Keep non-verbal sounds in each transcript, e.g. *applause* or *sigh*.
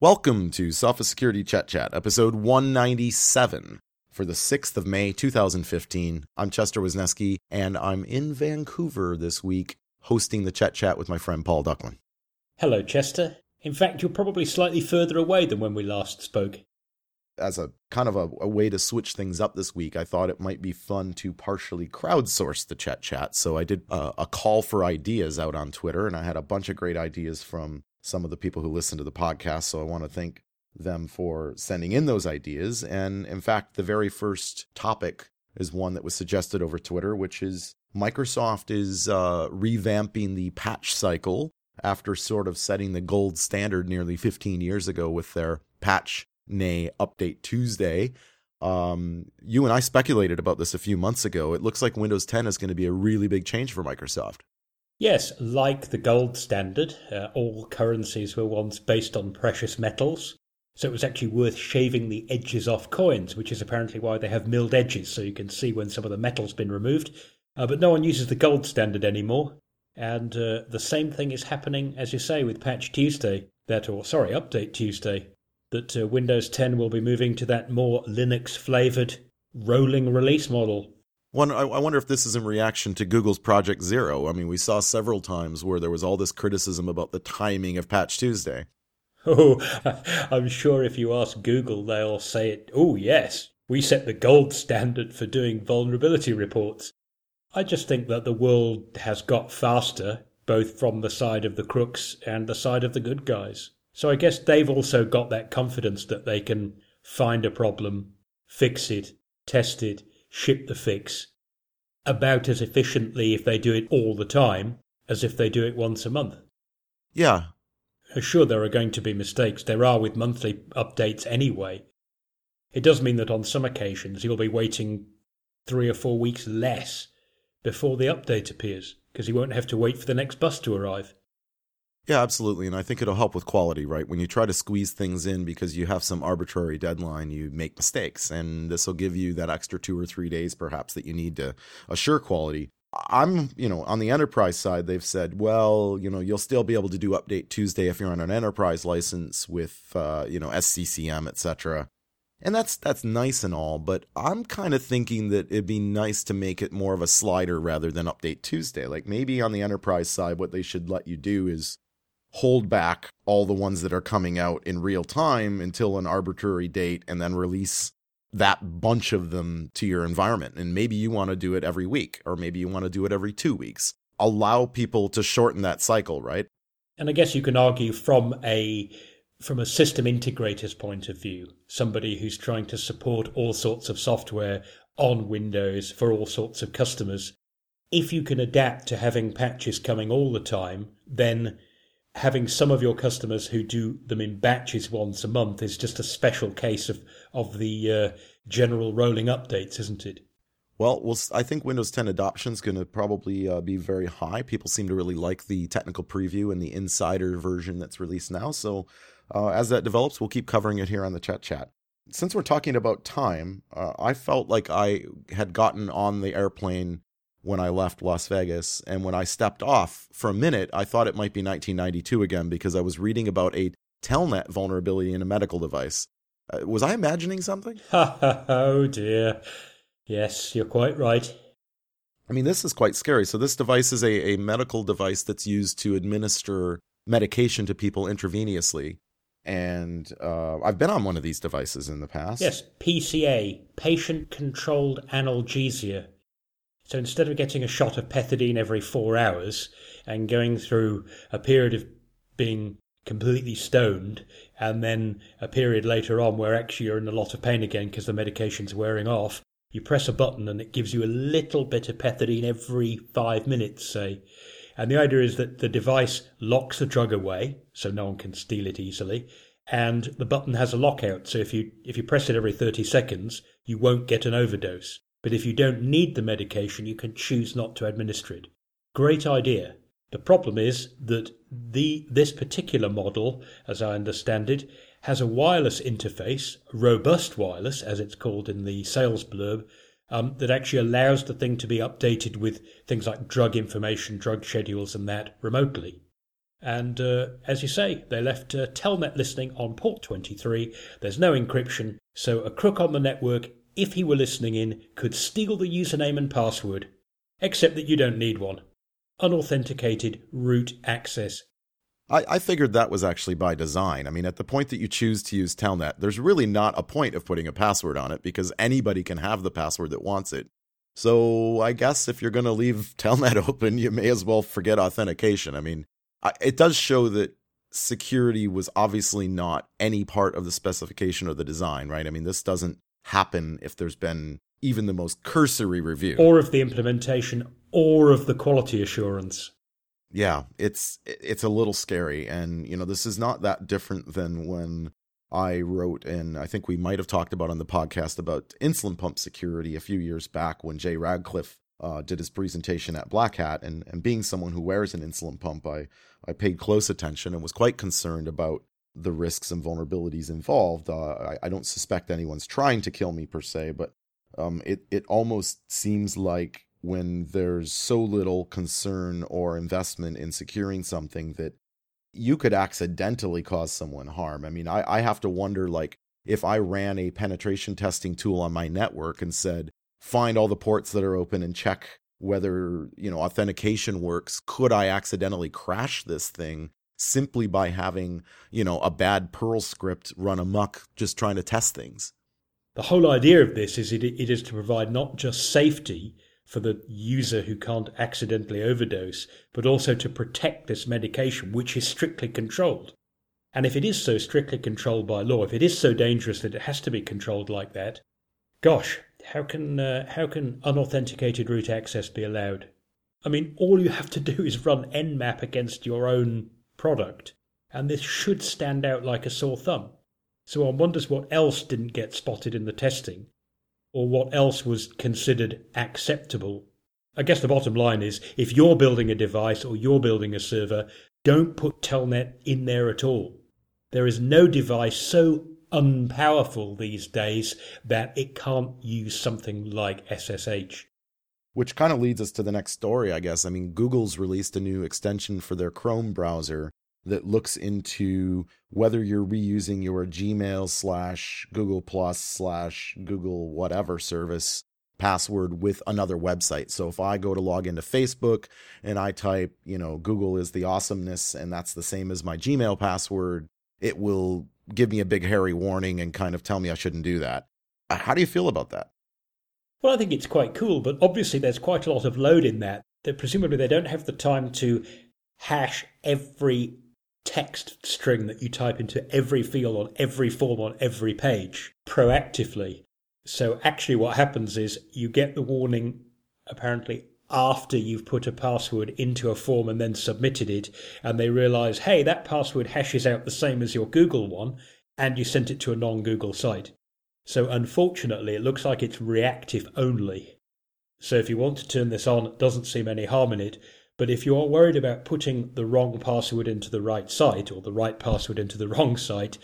Welcome to Sophos Security Chet Chat, episode 197 for the 6th of May 2015. I'm Chester Wisniewski, and I'm in Vancouver this week hosting the Chet Chat with my friend Paul Ducklin. Hello, Chester. In fact, you're probably slightly further away than when we last spoke. As a kind of a, a way to switch things up this week, I thought it might be fun to partially crowdsource the Chet Chat. So I did a, a call for ideas out on Twitter, and I had a bunch of great ideas from some of the people who listen to the podcast. So I want to thank them for sending in those ideas. And in fact, the very first topic is one that was suggested over Twitter, which is Microsoft is uh, revamping the patch cycle after sort of setting the gold standard nearly 15 years ago with their patch nay update Tuesday. Um, you and I speculated about this a few months ago. It looks like Windows 10 is going to be a really big change for Microsoft. Yes, like the gold standard, uh, all currencies were once based on precious metals. So it was actually worth shaving the edges off coins, which is apparently why they have milled edges, so you can see when some of the metal's been removed. Uh, but no one uses the gold standard anymore. And uh, the same thing is happening, as you say, with Patch Tuesday, that, or sorry, Update Tuesday, that uh, Windows 10 will be moving to that more Linux flavored rolling release model. One, I wonder if this is in reaction to Google's Project Zero. I mean, we saw several times where there was all this criticism about the timing of Patch Tuesday. Oh, *laughs* I'm sure if you ask Google, they'll say it. Oh, yes, we set the gold standard for doing vulnerability reports. I just think that the world has got faster, both from the side of the crooks and the side of the good guys. So I guess they've also got that confidence that they can find a problem, fix it, test it, ship the fix about as efficiently if they do it all the time as if they do it once a month. Yeah. Uh, sure, there are going to be mistakes. There are with monthly updates anyway. It does mean that on some occasions you'll be waiting three or four weeks less before the update appears because you won't have to wait for the next bus to arrive. Yeah, absolutely. And I think it'll help with quality, right? When you try to squeeze things in because you have some arbitrary deadline, you make mistakes. And this will give you that extra two or three days, perhaps, that you need to assure quality. I'm, you know, on the enterprise side, they've said, well, you know, you'll still be able to do update Tuesday if you're on an enterprise license with, uh, you know, SCCM, etc. And that's that's nice and all, but I'm kind of thinking that it'd be nice to make it more of a slider rather than update Tuesday. Like maybe on the enterprise side, what they should let you do is hold back all the ones that are coming out in real time until an arbitrary date and then release that bunch of them to your environment. And maybe you want to do it every week, or maybe you want to do it every two weeks. Allow people to shorten that cycle, right? And I guess you can argue from a from a system integrator's point of view, somebody who's trying to support all sorts of software on Windows for all sorts of customers, if you can adapt to having patches coming all the time, then having some of your customers who do them in batches once a month is just a special case of of the uh, general rolling updates, isn't it? Well, we'll I think Windows 10 adoption is going to probably uh, be very high. People seem to really like the technical preview and the insider version that's released now. So, uh, as that develops, we'll keep covering it here on the Chet Chat. Since we're talking about time, uh, I felt like I had gotten on the airplane when I left Las Vegas. And when I stepped off for a minute, I thought it might be 1992 again because I was reading about a Telnet vulnerability in a medical device. Uh, was I imagining something? *laughs* oh dear. Yes, you're quite right. I mean, this is quite scary. So, this device is a, a medical device that's used to administer medication to people intravenously. And uh, I've been on one of these devices in the past. Yes, PCA, patient controlled analgesia. So instead of getting a shot of pethidine every four hours and going through a period of being completely stoned and then a period later on where actually you're in a lot of pain again because the medication's wearing off, you press a button and it gives you a little bit of pethidine every five minutes, say. And the idea is that the device locks the drug away so no one can steal it easily. And the button has a lockout, so if you if you press it every 30 seconds, you won't get an overdose. But if you don't need the medication, you can choose not to administer it. Great idea. The problem is that the this particular model, as I understand it, has a wireless interface, robust wireless, as it's called in the sales blurb, um, that actually allows the thing to be updated with things like drug information, drug schedules, and that remotely. And uh, as you say, they left uh, Telnet listening on port 23. There's no encryption, so a crook on the network, if he were listening in, could steal the username and password, except that you don't need one. Unauthenticated root access. I, I figured that was actually by design. I mean, at the point that you choose to use Telnet, there's really not a point of putting a password on it because anybody can have the password that wants it. So I guess if you're going to leave *laughs* Telnet open, you may as well forget authentication. I mean, it does show that security was obviously not any part of the specification or the design, right? I mean, this doesn't happen if there's been even the most cursory review. Or of the implementation or of the quality assurance. Yeah, it's it's a little scary. And you know, this is not that different than when I wrote and I think we might have talked about on the podcast about insulin pump security a few years back when Jay Radcliffe uh, did his presentation at Black Hat, and and being someone who wears an insulin pump, I I paid close attention and was quite concerned about the risks and vulnerabilities involved. Uh, I, I, don't suspect anyone's trying to kill me per se, but um, it it almost seems like when there's so little concern or investment in securing something that you could accidentally cause someone harm. I mean, I, I have to wonder like if I ran a penetration testing tool on my network and said, find all the ports that are open and check whether you know authentication works could i accidentally crash this thing simply by having you know a bad perl script run amok just trying to test things the whole idea of this is it, it is to provide not just safety for the user who can't accidentally overdose but also to protect this medication which is strictly controlled and if it is so strictly controlled by law if it is so dangerous that it has to be controlled like that gosh how can uh, how can unauthenticated root access be allowed? I mean, all you have to do is run nmap against your own product, and this should stand out like a sore thumb. So one wonders what else didn't get spotted in the testing, or what else was considered acceptable. I guess the bottom line is if you're building a device or you're building a server, don't put Telnet in there at all. There is no device so unpowerful these days that it can't use something like SSH. Which kind of leads us to the next story, I guess. I mean, Google's released a new extension for their Chrome browser that looks into whether you're reusing your Gmail slash Google Plus slash Google whatever service password with another website. So if I go to log into Facebook and I type, you know, Google is the awesomeness and that's the same as my Gmail password, it will give me a big hairy warning and kind of tell me I shouldn't do that. How do you feel about that? Well, I think it's quite cool, but obviously there's quite a lot of load in that. That presumably they don't have the time to hash every text string that you type into every field on every form on every page proactively. So actually what happens is you get the warning apparently after you've put a password into a form and then submitted it, and they realize, hey, that password hashes out the same as your Google one, and you sent it to a non Google site. So unfortunately, it looks like it's reactive only. So if you want to turn this on, it doesn't seem any harm in it. But if you are worried about putting the wrong password into the right site or the right password into the *laughs* wrong site,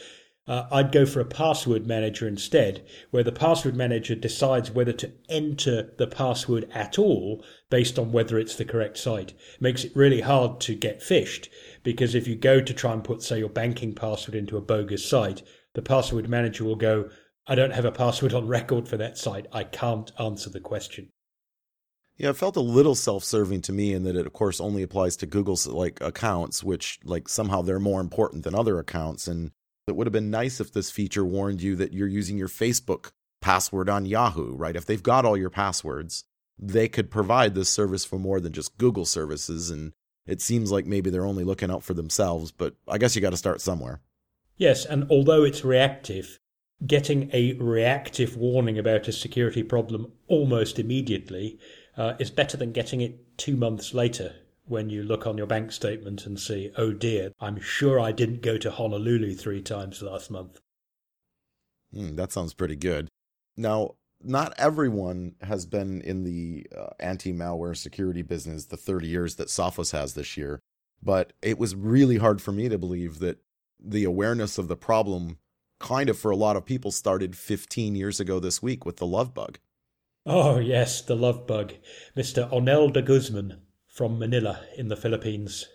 uh, I'd go for a password manager instead, where the password manager decides whether to enter the password at all based on whether it's the correct site. It makes it really hard to get phished because if you go to try and put, say, your banking password into a bogus site, the password manager will go, I don't have a password on record for that site. I can't answer the question. Yeah, it felt a little self-serving to me in that it, of course, only applies to Google's like accounts, which like somehow they're more important than other accounts, and it would have been nice if this feature warned you that you're using your Facebook password on Yahoo, right? If they've got all your passwords, they could provide this service for more than just Google services. And it seems like maybe they're only looking out for themselves, but I guess you got to start somewhere. Yes, and although it's reactive, getting a reactive warning about a security problem almost immediately uh, is better than getting it two months later when you look on your bank statement and see, oh dear, I'm sure I didn't go to Honolulu three times last month. Mm, that sounds pretty good. Now, not everyone has been in the uh, anti malware security business the 30 years that Sophos has this year, but it was really hard for me to believe that the awareness of the problem, kind of for a lot of people, started 15 years ago this week with the love bug. Oh, yes, the love bug. Mr. Onel de Guzman from Manila in the Philippines.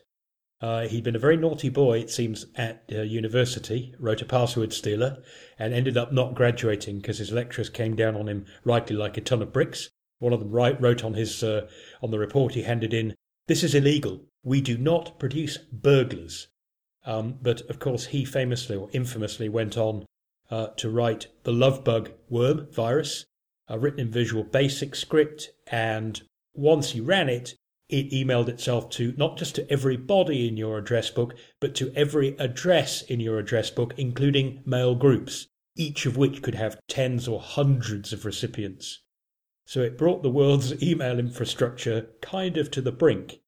Uh, he'd been a very naughty boy, it seems, at uh, university, wrote a password stealer, and ended up not graduating because his lecturers came down on him rightly like a ton of bricks. One of them write, wrote on his uh, on the report he handed in, "This is illegal. We do not produce burglars." Um, but of course, he famously or infamously went on uh, to write the Love Bug worm virus, uh, written in Visual Basic script, and once he ran it, it emailed itself to not just to everybody in your address book, but to every address in your address book, including mail groups, each of which could have tens or hundreds of recipients. So it brought the world's *laughs* email infrastructure kind of to the brink.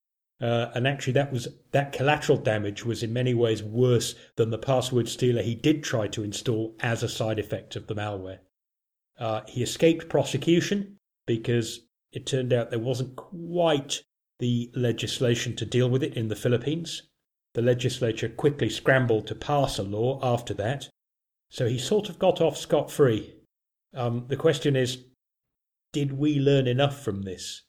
Uh, and actually, that was that collateral damage was in many ways worse than the password stealer he did try to install as a side effect of the malware. Uh, he escaped prosecution because it turned out there wasn't quite the legislation to deal with it in the Philippines. The legislature quickly scrambled to pass a law after that, so he sort of got off scot free. Um, the question is did we learn enough from this?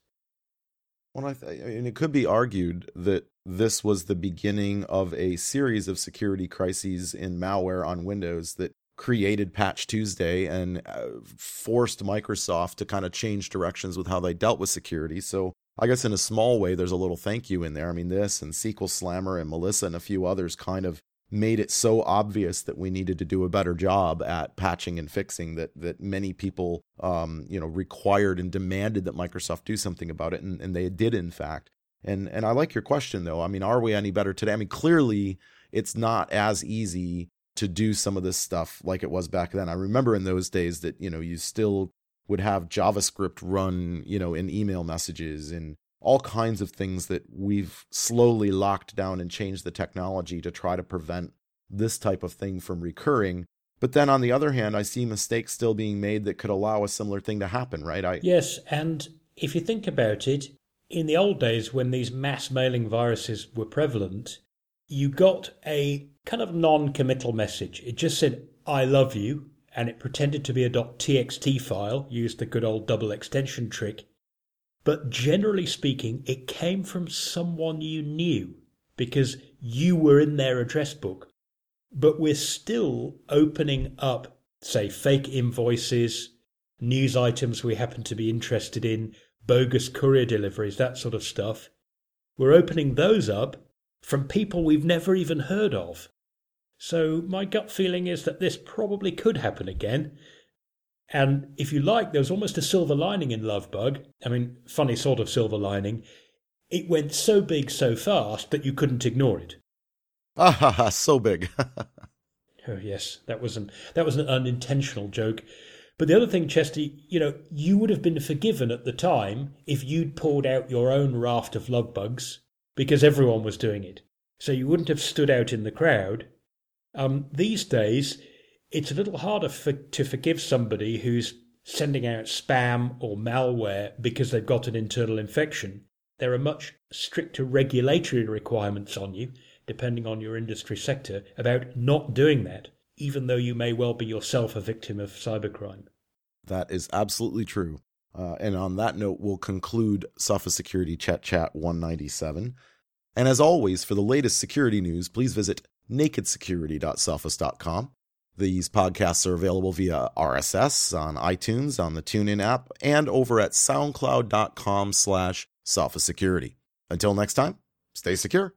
Well, I, th- I mean, it could be argued that this was the beginning of a series of security crises in malware on Windows that created Patch Tuesday and uh, forced Microsoft to kind of change directions with how they dealt with security. So I guess in a small way, there's a little thank you in there. I mean, this and SQL Slammer and Melissa and a few others kind of made it so obvious that we needed to do a better job at patching and fixing that that many people um, you know required and demanded that Microsoft do something about it and, and they did in fact. And and I like your question though. I mean are we any better today? I mean clearly it's not as easy to do some of this stuff like it was back then. I remember in those days that you know you still would have JavaScript run, you know, in email messages and all kinds of things that we've slowly locked down and changed the technology to try to prevent this type of thing from recurring. But then on the other hand, I see mistakes still being made that could allow a similar thing to happen, right? I Yes, and if you think about it, in the old days when these mass mailing viruses were prevalent, you got a kind of non committal message. It just said, I love you, and it pretended to be a .txt file, used the good old double extension trick. But generally speaking, it came from someone you knew because you were in their address book. But we're still opening up, say, fake invoices, news items we happen to be interested in, bogus courier deliveries, that sort of stuff. We're opening those up from people we've never even heard of. So my gut feeling is that this probably could happen again. And if you like, there was almost a silver lining in Love Bug. I mean, funny sort of silver lining. It went so big so fast that you couldn't ignore it. Ah ha *laughs* ha, so big. *laughs* oh yes, that was an that was an unintentional joke. But the other thing, Chesty, you know, you would have been forgiven at the time if you'd poured out your own raft of love bugs because everyone was doing it. So you wouldn't have stood out in the crowd um, these days, it's a little harder for, to forgive somebody who's sending out spam or malware because they've got an internal infection. There are much stricter regulatory requirements on you, depending on your industry sector, about not doing that, even though you may well be yourself a victim of cybercrime. That is absolutely true. Uh, and on that note, we'll conclude Sophos Security Chet Chat 197. And as always, for the latest security news, please visit nakedsecurity.sophos.com. These podcasts are available via RSS on iTunes, on the TuneIn app, and over at soundcloud.com slash Sophos Security. Until next time, stay secure.